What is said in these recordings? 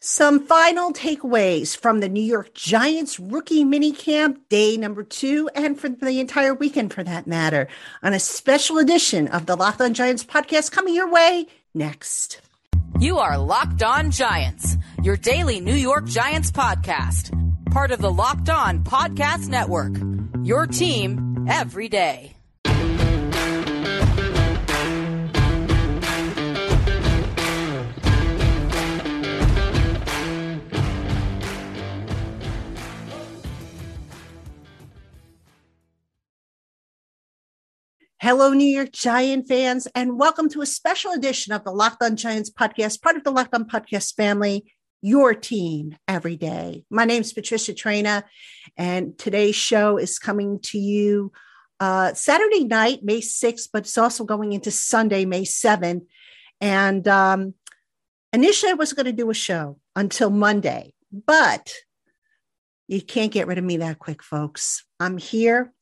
Some final takeaways from the New York Giants rookie minicamp day number two, and for the entire weekend for that matter, on a special edition of the Locked On Giants podcast coming your way next. You are Locked On Giants, your daily New York Giants podcast, part of the Locked On Podcast Network. Your team every day. Hello, New York Giant fans, and welcome to a special edition of the Locked On Giants podcast, part of the Locked On Podcast family, your team every day. My name is Patricia Traina, and today's show is coming to you uh, Saturday night, May 6th, but it's also going into Sunday, May 7th. And um, initially, I was going to do a show until Monday, but you can't get rid of me that quick, folks. I'm here.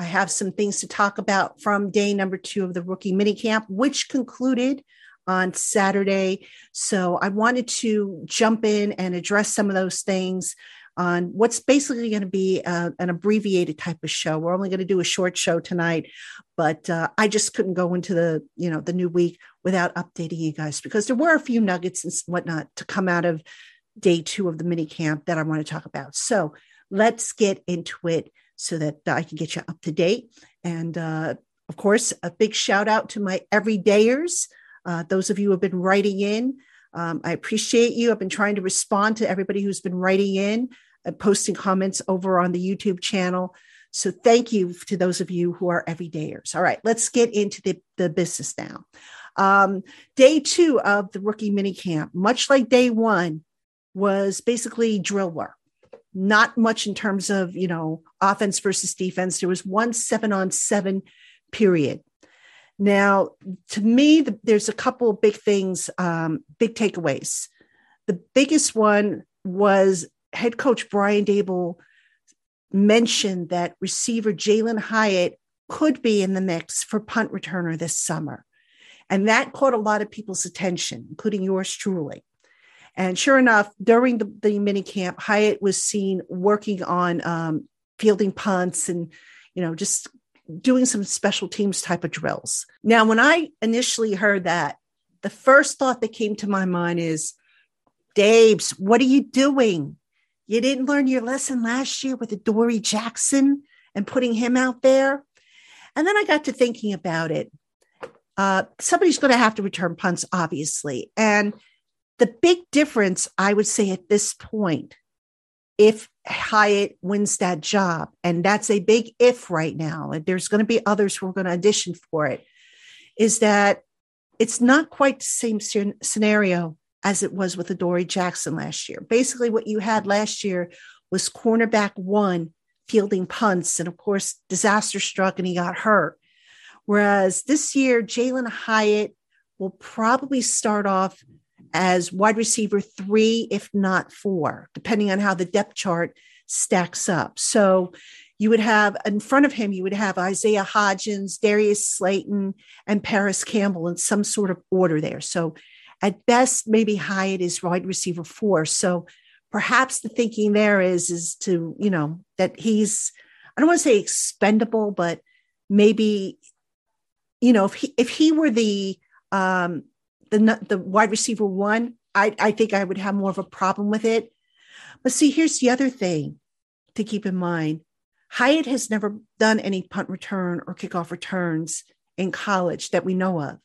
I have some things to talk about from day number two of the rookie minicamp, which concluded on Saturday. So I wanted to jump in and address some of those things on what's basically going to be a, uh, an abbreviated type of show. We're only going to do a short show tonight, but uh, I just couldn't go into the you know the new week without updating you guys because there were a few nuggets and whatnot to come out of day two of the mini camp that I want to talk about. So let's get into it so that I can get you up to date. And uh, of course, a big shout out to my everydayers, uh, those of you who have been writing in. Um, I appreciate you. I've been trying to respond to everybody who's been writing in, and posting comments over on the YouTube channel. So thank you to those of you who are everydayers. All right, let's get into the, the business now. Um, day two of the rookie mini camp, much like day one, was basically drill work not much in terms of, you know, offense versus defense. There was one seven on seven period. Now, to me, the, there's a couple of big things, um, big takeaways. The biggest one was head coach Brian Daboll mentioned that receiver Jalin Hyatt could be in the mix for punt returner this summer. And that caught a lot of people's attention, including yours truly. And sure enough, during the, the mini camp, Hyatt was seen working on um, fielding punts and, you know, just doing some special teams type of drills. Now, when I initially heard that, the first thought that came to my mind is, Dabes, what are you doing? You didn't learn your lesson last year with the Adoree Jackson and putting him out there. And then I got to thinking about it. Uh, somebody's going to have to return punts, obviously. And the big difference, I would say at this point, if Hyatt wins that job, and that's a big if right now, and there's going to be others who are going to audition for it, is that it's not quite the same scenario as it was with Adoree Jackson last year. Basically, what you had last year was cornerback one fielding punts, and of course, disaster struck and he got hurt. Whereas this year, Jalin Hyatt will probably start off as wide receiver three, if not four, depending on how the depth chart stacks up. So you would have in front of him, you would have Isaiah Hodgins, Darius Slayton, and Parris Campbell in some sort of order there. So at best, maybe Hyatt is wide receiver four. So perhaps the thinking there is is to, you know, that he's I don't want to say expendable, but maybe, you know, if he if he were the um the the wide receiver one, I, I think I would have more of a problem with it. But see, here's the other thing to keep in mind. Hyatt has never done any punt return or kickoff returns in college that we know of.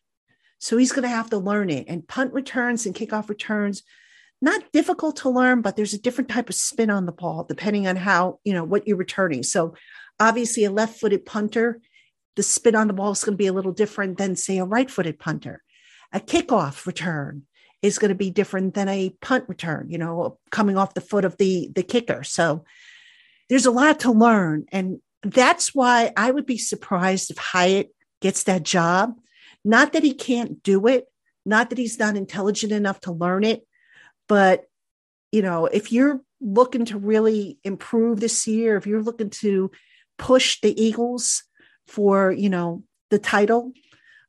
So he's going to have to learn it. And punt returns and kickoff returns, not difficult to learn, but there's a different type of spin on the ball depending on how, you know, what you're returning. So obviously a left-footed punter, the spin on the ball is going to be a little different than say a right-footed punter a kickoff return is going to be different than a punt return, you know, coming off the foot of the the kicker. So there's a lot to learn and that's why I would be surprised if Hyatt gets that job. Not that he can't do it, not that he's not intelligent enough to learn it, but you know, if you're looking to really improve this year, if you're looking to push the Eagles for, you know, the title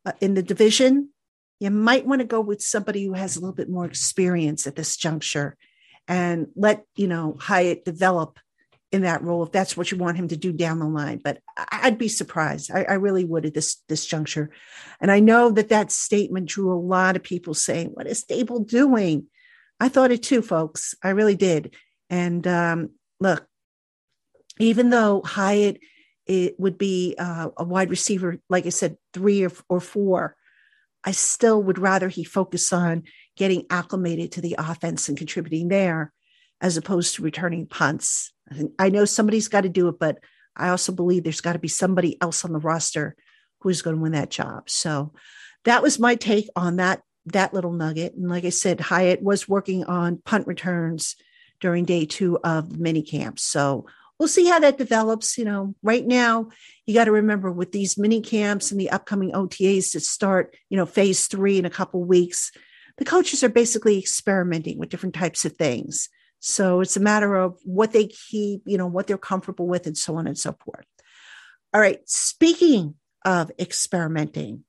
uh, in the division, you might want to go with somebody who has a little bit more experience at this juncture and let, you know, Hyatt develop in that role if that's what you want him to do down the line. But I'd be surprised. I, I, really would at this this juncture. And I know that that statement drew a lot of people saying, "What is Daboll doing?" I thought it too, folks. I really did. And um, look, even though Hyatt it would be uh, a wide receiver, like I said, three or, or four, I still would rather he focus on getting acclimated to the offense and contributing there as opposed to returning punts. I know somebody's got to do it, but I also believe there's got to be somebody else on the roster who's going to win that job. So that was my take on that that little nugget. And like I said, Hyatt was working on punt returns during day two of mini camps. So we'll see how that develops. You know, right now, you got to remember with these mini camps and the upcoming OTAs to start, you know, phase three in a couple weeks, the coaches are basically experimenting with different types of things. So it's a matter of what they keep, you know, what they're comfortable with, and so on and so forth. All right. Speaking of experimenting,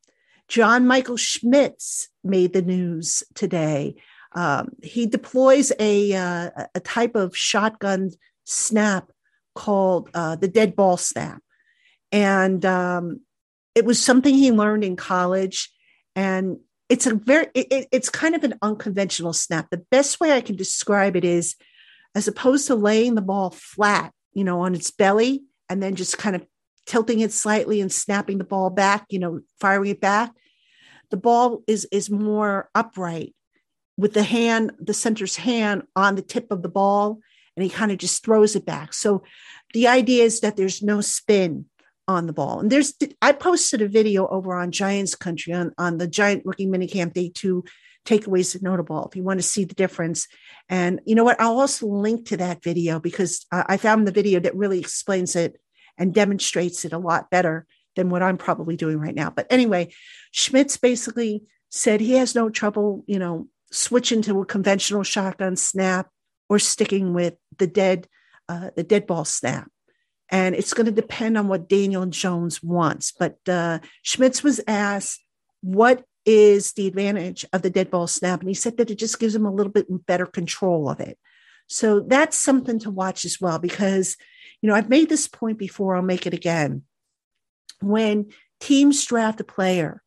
John Michael Schmitz made the news today. Um, he deploys a, uh, a type of shotgun snap called uh, the dead ball snap. And um, it was something he learned in college. And it's a very, it, it's kind of an unconventional snap. The best way I can describe it is as opposed to laying the ball flat, you know, on its belly and then just kind of tilting it slightly and snapping the ball back, you know, firing it back. The ball is is more upright with the hand, the center's hand on the tip of the ball, and he kind of just throws it back. So the idea is that there's no spin on the ball. And there's I posted a video over on Giants Country on, on the Giant Rookie Minicamp Day Two takeaways to notable if you want to see the difference. And you know what? I'll also link to that video because I found the video that really explains it and demonstrates it a lot better than what I'm probably doing right now. But anyway, Schmitz basically said he has no trouble, you know, switching to a conventional shotgun snap or sticking with the dead, uh, the dead ball snap. And it's going to depend on what Daniel Jones wants. But uh, Schmitz was asked, what is the advantage of the dead ball snap. And he said that it just gives him a little bit better control of it. So that's something to watch as well, because, you know, I've made this point before, I'll make it again. When teams draft a player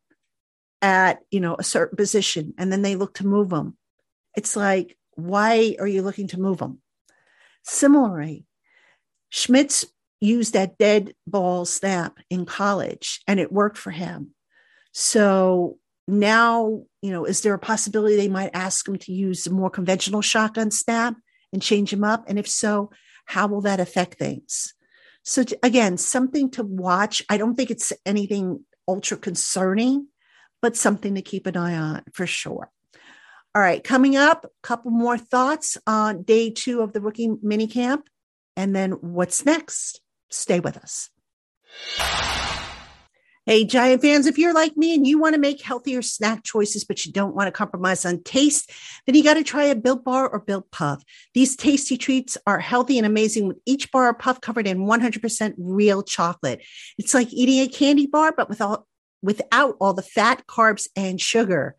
at, you know, a certain position and then they look to move them, it's like, why are you looking to move them? Similarly, Schmitz used that dead ball snap in college and it worked for him. So now, you know, is there a possibility they might ask him to use a more conventional shotgun snap and change him up? And if so, how will that affect things? So again, something to watch. I don't think it's anything ultra concerning, but something to keep an eye on for sure. All right, coming up, a couple more thoughts on day two of the rookie minicamp, and then what's next. Stay with us. Hey, Giant fans, if you're like me and you want to make healthier snack choices, but you don't want to compromise on taste, then you got to try a Built Bar or Built Puff. These tasty treats are healthy and amazing with each bar or puff covered in 100% real chocolate. It's like eating a candy bar, but without, without all the fat, carbs, and sugar.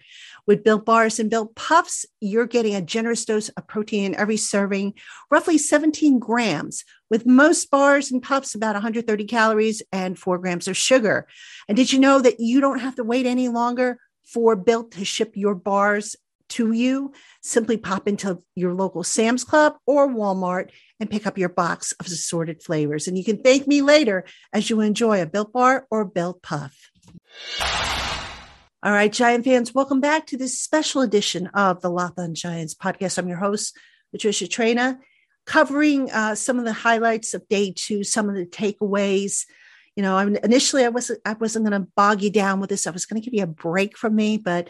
With Built Bars and Built Puffs, you're getting a generous dose of protein in every serving, roughly 17 grams, with most bars and puffs about 130 calories and four grams of sugar. And did you know that you don't have to wait any longer for Built to ship your bars to you? Simply pop into your local Sam's Club or Walmart and pick up your box of assorted flavors. And you can thank me later as you enjoy a Built Bar or Built Puff. All right, Giant fans, welcome back to this special edition of the Locked Giants podcast. I'm your host, Patricia Traina, covering uh, some of the highlights of day two, some of the takeaways. You know, I'm, initially I wasn't I wasn't going to bog you down with this. I was going to give you a break from me, but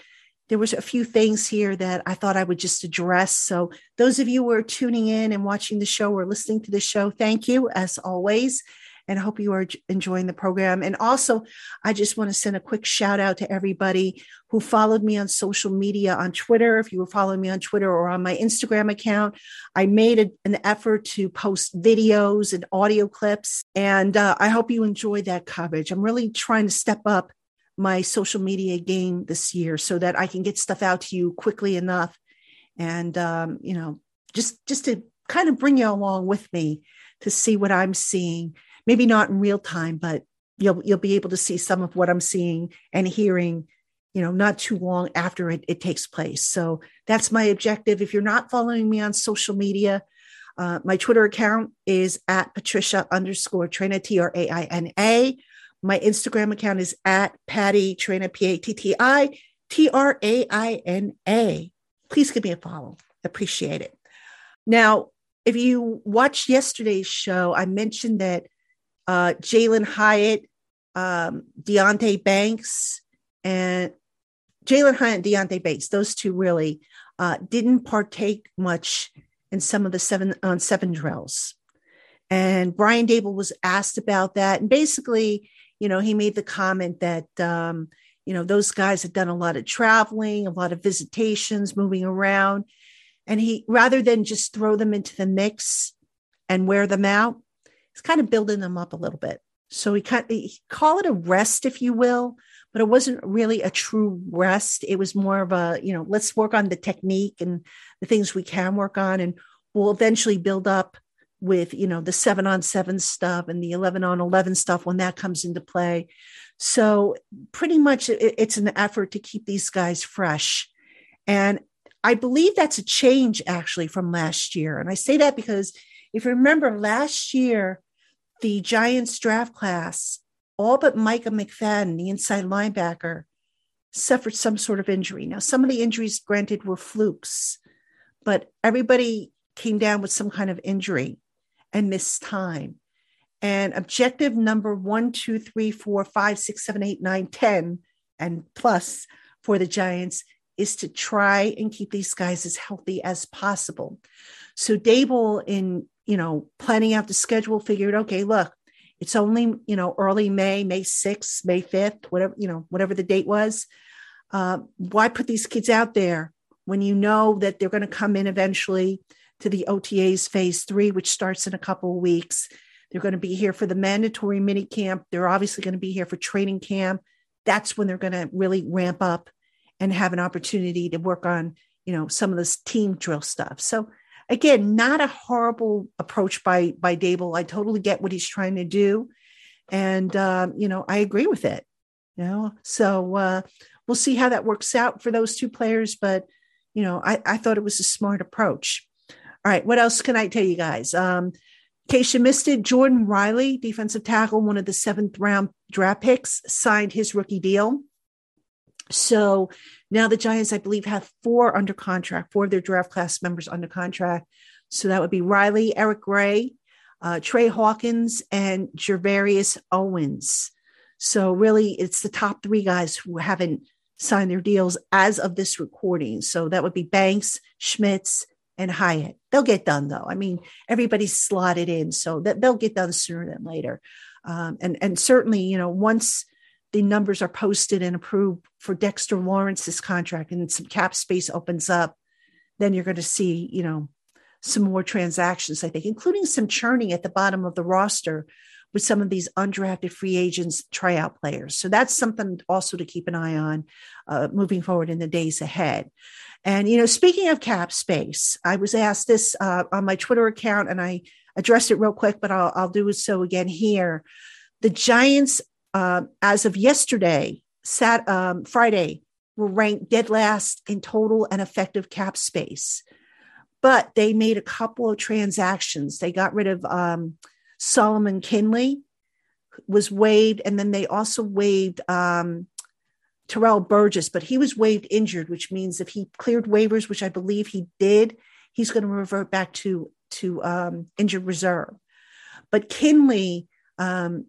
there was a few things here that I thought I would just address. So those of you who are tuning in and watching the show or listening to the show, thank you as always and I hope you are enjoying the program. And also, I just want to send a quick shout out to everybody who followed me on social media on Twitter. If you were following me on Twitter or on my Instagram account, I made a, an effort to post videos and audio clips. And uh, I hope you enjoyed that coverage. I'm really trying to step up my social media game this year so that I can get stuff out to you quickly enough and, um, you know, just just to kind of bring you along with me to see what I'm seeing. Maybe not in real time, but you'll you'll be able to see some of what I'm seeing and hearing, you know, not too long after it, it takes place. So that's my objective. If you're not following me on social media, uh, my Twitter account is at Patricia underscore Traina, T R A I N A. My Instagram account is at Patti Traina, P A T T I T R A I N A. Please give me a follow. Appreciate it. Now, if you watched yesterday's show, I mentioned that uh, Jalin Hyatt, um, Deonte Banks, and Jalin Hyatt and Deonte Banks, those two really uh, didn't partake much in some of the seven on seven drills. And Brian Daboll was asked about that. And basically, you know, he made the comment that, um, you know, those guys had done a lot of traveling, a lot of visitations, moving around. And he, rather than just throw them into the mix and wear them out, he's kind of building them up a little bit. So he kind of call it a rest, if you will, but it wasn't really a true rest. It was more of a, you know, let's work on the technique and the things we can work on, and we'll eventually build up with, you know, the seven on seven stuff and the 11 on 11 stuff when that comes into play. So pretty much it's an effort to keep these guys fresh. And I believe that's a change actually from last year. And I say that because if you remember last year, the Giants draft class, all but Micah McFadden, the inside linebacker, suffered some sort of injury. Now, some of the injuries, granted, were flukes, but everybody came down with some kind of injury and missed time. And objective number one, two, three, four, five, six, seven, eight, nine, 10, and plus for the Giants is to try and keep these guys as healthy as possible. So Daboll in you know planning out the schedule, figured, okay, look, it's only you know early May, May sixth, May fifth, whatever you know, whatever the date was. Uh, why put these kids out there when you know that they're going to come in eventually to the OTAs phase three, which starts in a couple of weeks. They're going to be here for the mandatory mini camp. They're obviously going to be here for training camp. That's when they're going to really ramp up and have an opportunity to work on, you know, some of this team drill stuff. So again, not a horrible approach by by Daboll. I totally get what he's trying to do, and um, you know, I agree with it. You know, so uh, we'll see how that works out for those two players. But you know, I, I thought it was a smart approach. All right, what else can I tell you guys? Um, in case you missed it, Jordon Riley, defensive tackle, one of the seventh round draft picks, signed his rookie deal. So now the Giants, I believe, have four under contract, four of their draft class members under contract. So that would be Riley, Eric Gray, uh, Tre Hawkins, and Gervarrius Owens. So really, it's the top three guys who haven't signed their deals as of this recording. So that would be Banks, Schmitz, and Hyatt. They'll get done though. I mean, everybody's slotted in, so that they'll get done sooner than later. Um, and and certainly, you know, once the numbers are posted and approved for Dexter Lawrence's contract and some cap space opens up, then you're going to see, you know, some more transactions, I think, including some churning at the bottom of the roster with some of these undrafted free agents, tryout players. So that's something also to keep an eye on uh, moving forward in the days ahead. And, you know, speaking of cap space, I was asked this uh, on my Twitter account and I addressed it real quick, but I'll, I'll do so again here. The Giants uh, as of yesterday, sat um, Friday, were ranked dead last in total and effective cap space. But they made a couple of transactions. They got rid of um, Solomon Kindley, was waived, and then they also waived um, Terrell Burgess, but he was waived injured, which means if he cleared waivers, which I believe he did, he's going to revert back to to um, injured reserve. But Kindley, um,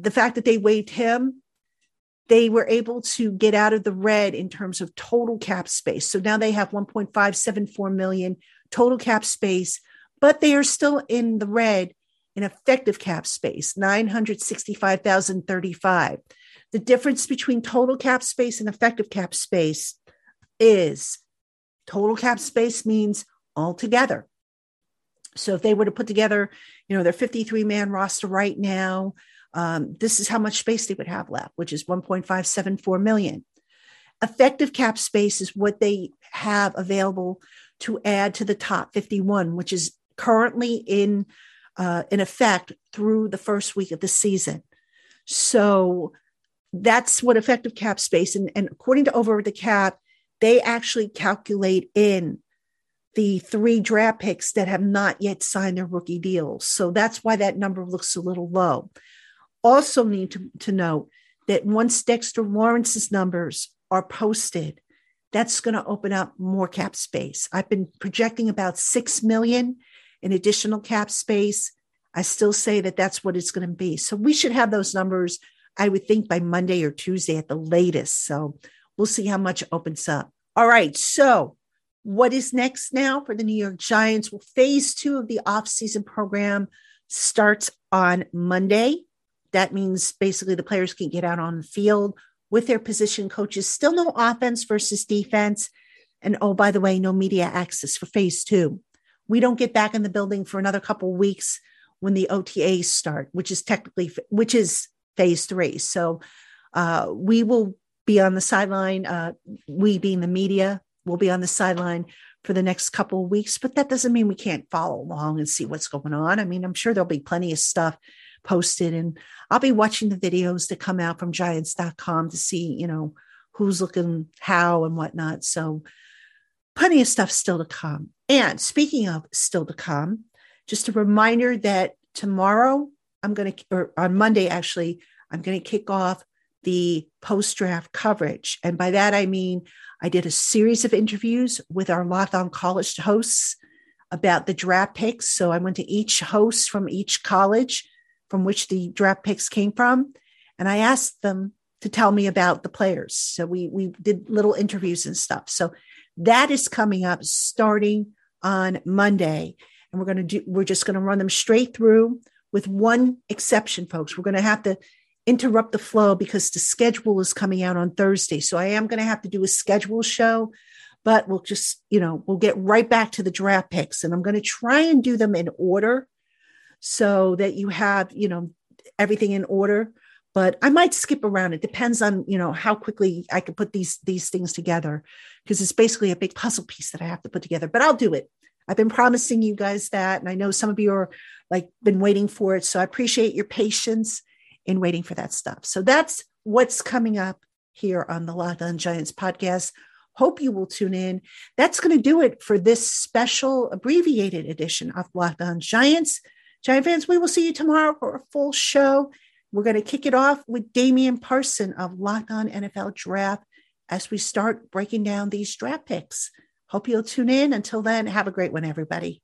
the fact that they waived him, they were able to get out of the red in terms of total cap space. So now they have 1.574 million total cap space, but they are still in the red in effective cap space, 965,035. The difference between total cap space and effective cap space is total cap space means all together. So if they were to put together, you know, their 53 man roster right now, um, this is how much space they would have left, which is 1.574 million. Effective cap space is what they have available to add to the top 51, which is currently in uh, in effect through the first week of the season. So that's what effective cap space and, and according to over the cap, they actually calculate in the three draft picks that have not yet signed their rookie deals. So that's why that number looks a little low. Also, need to, to note that once Dexter Lawrence's numbers are posted, that's going to open up more cap space. I've been projecting about 6 million in additional cap space. I still say that that's what it's going to be. So we should have those numbers, I would think, by Monday or Tuesday at the latest. So we'll see how much opens up. All right. So what is next now for the New York Giants? Well, phase two of the offseason program starts on Monday. That means basically the players can get out on the field with their position coaches. Still no offense versus defense. And oh, by the way, no media access for phase two. We don't get back in the building for another couple weeks when the OTAs start, which is technically which is phase three. So uh, we will be on the sideline. Uh, we being the media will be on the sideline for the next couple weeks, but that doesn't mean we can't follow along and see what's going on. I mean, I'm sure there'll be plenty of stuff posted, and I'll be watching the videos that come out from Giants.com to see, you know, who's looking how and whatnot. So plenty of stuff still to come. And speaking of still to come, just a reminder that tomorrow I'm going to, or on Monday actually, I'm going to kick off the post draft coverage. And by that, I mean, I did a series of interviews with our Locked On College hosts about the draft picks. So I went to each host from each college from which the draft picks came from, and I asked them to tell me about the players. So we we did little interviews and stuff. So that is coming up starting on Monday. And we're going to do, we're just going to run them straight through with one exception, folks. We're going to have to interrupt the flow because the schedule is coming out on Thursday. So I am going to have to do a schedule show, but we'll just, you know, we'll get right back to the draft picks and I'm going to try and do them in order so that you have, you know, everything in order. But I might skip around. It depends on, you know, how quickly I can put these these things together because it's basically a big puzzle piece that I have to put together. But I'll do it. I've been promising you guys that, and I know some of you are like been waiting for it. So I appreciate your patience in waiting for that stuff. So that's what's coming up here on the Locked On Giants podcast. Hope you will tune in. That's going to do it for this special abbreviated edition of Locked On Giants. Giant fans, we will see you tomorrow for a full show. We're going to kick it off with Damian Parson of Locked On NFL Draft as we start breaking down these draft picks. Hope you'll tune in. Until then, have a great one, everybody.